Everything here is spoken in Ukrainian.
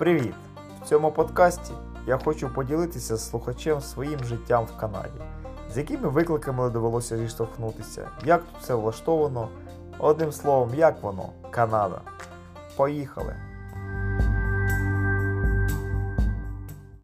Привіт! В цьому подкасті я хочу поділитися з слухачем своїм життям в Канаді, з якими викликами довелося зіштовхнутися, як тут все влаштовано, одним словом, як воно, Канада. Поїхали!